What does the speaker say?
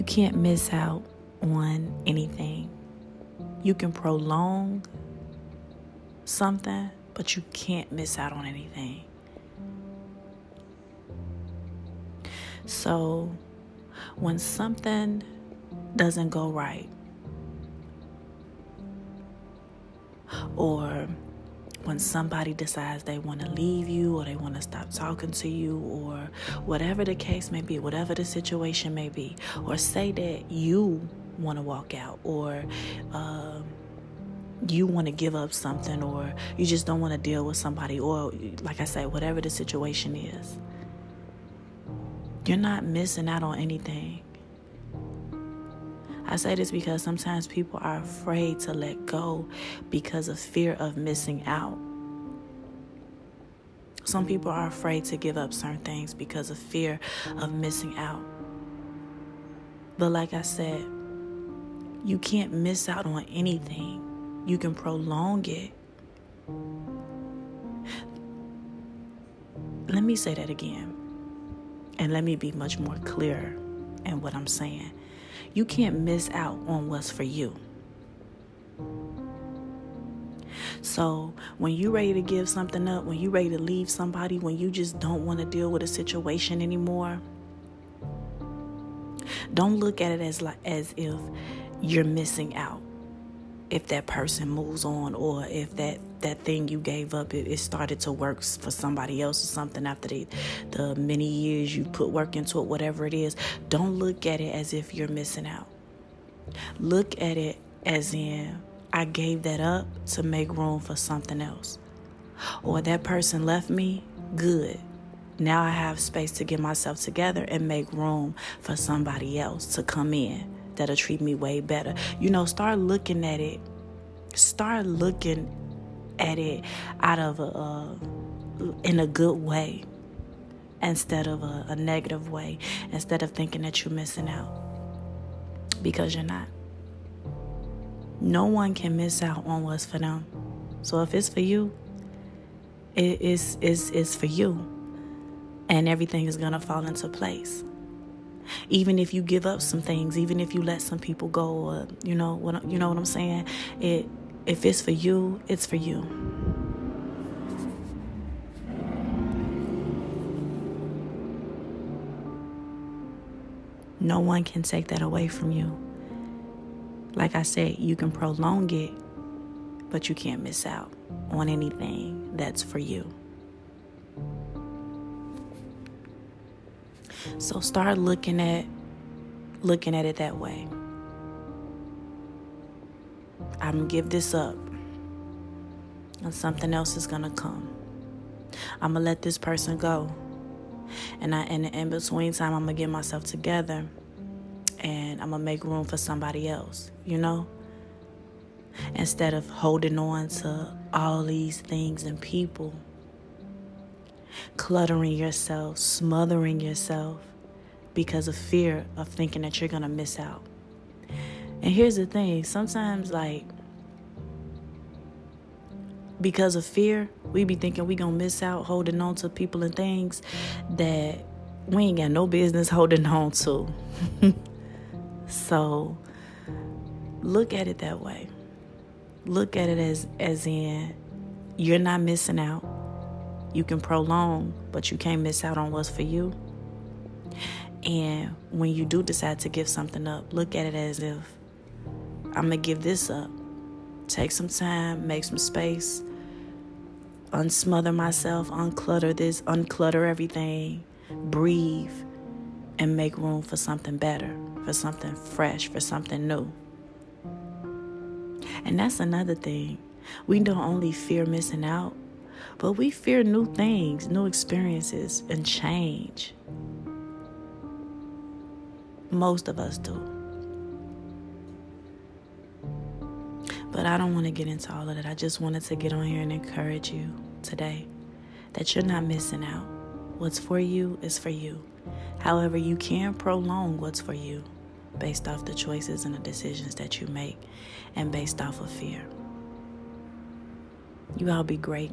You can't miss out on anything. You can prolong something, but you can't miss out on anything. So, when something doesn't go right, or when somebody decides they want to leave you or they want to stop talking to you or whatever the case may be, whatever the situation may be, or say that you want to walk out or um, you want to give up something or you just don't want to deal with somebody or like I say, whatever the situation is, you're not missing out on anything. I say this because sometimes people are afraid to let go because of fear of missing out. Some people are afraid to give up certain things because of fear of missing out. But like I said, you can't miss out on anything. You can prolong it. Let me say that again. And let me be much more clear in what I'm saying. You can't miss out on what's for you. So when you're ready to give something up, when you're ready to leave somebody, when you just don't want to deal with a situation anymore, don't look at it as like as if you're missing out if that person moves on or if that that thing you gave up it, it, started to work for somebody else or something after the, the many years you put work into it whatever it is don't look at it as if you're missing out. Look at it as in i gave that up to make room for something else. Or that person left me good. Now i have space to get myself together and make room for somebody else to come in that'll treat me way better. You know, start looking at it. Start looking at it out of a, uh, in a good way instead of a, a negative way. Instead of thinking that you're missing out because you're not. No one can miss out on what's for them. So if it's for you, it is is is for you, and everything is gonna fall into place even if you give up some things, even if you let some people go, or you know what you know what I'm saying. It if it's for you, it's for you. No one can take that away from you. Like I said, you can prolong it, but you can't miss out on anything that's for you. So start looking at looking at it that way. I'm gonna give this up. And something else is gonna come. I'm gonna let this person go. And I and in between time I'm gonna get myself together and I'm gonna make room for somebody else, you know? Instead of holding on to all these things and people cluttering yourself, smothering yourself because of fear of thinking that you're going to miss out. And here's the thing sometimes, like, because of fear, we be thinking we gonna miss out holding on to people and things that we ain't got no business holding on to. so look at it that way. Look at it as as in you're not missing out. You can prolong, but you can't miss out on what's for you. And when you do decide to give something up, look at it as if I'm going to give this up. Take some time, make some space, unsmother myself, unclutter this, unclutter everything, breathe, and make room for something better, for something fresh, for something new. And that's another thing. We don't only fear missing out, but we fear new things, new experiences, and change. Most of us do. But I don't want to get into all of that. I just wanted to get on here and encourage you today that you're not missing out. What's for you is for you. However, you can prolong what's for you based off the choices and the decisions that you make and based off of fear. You all be great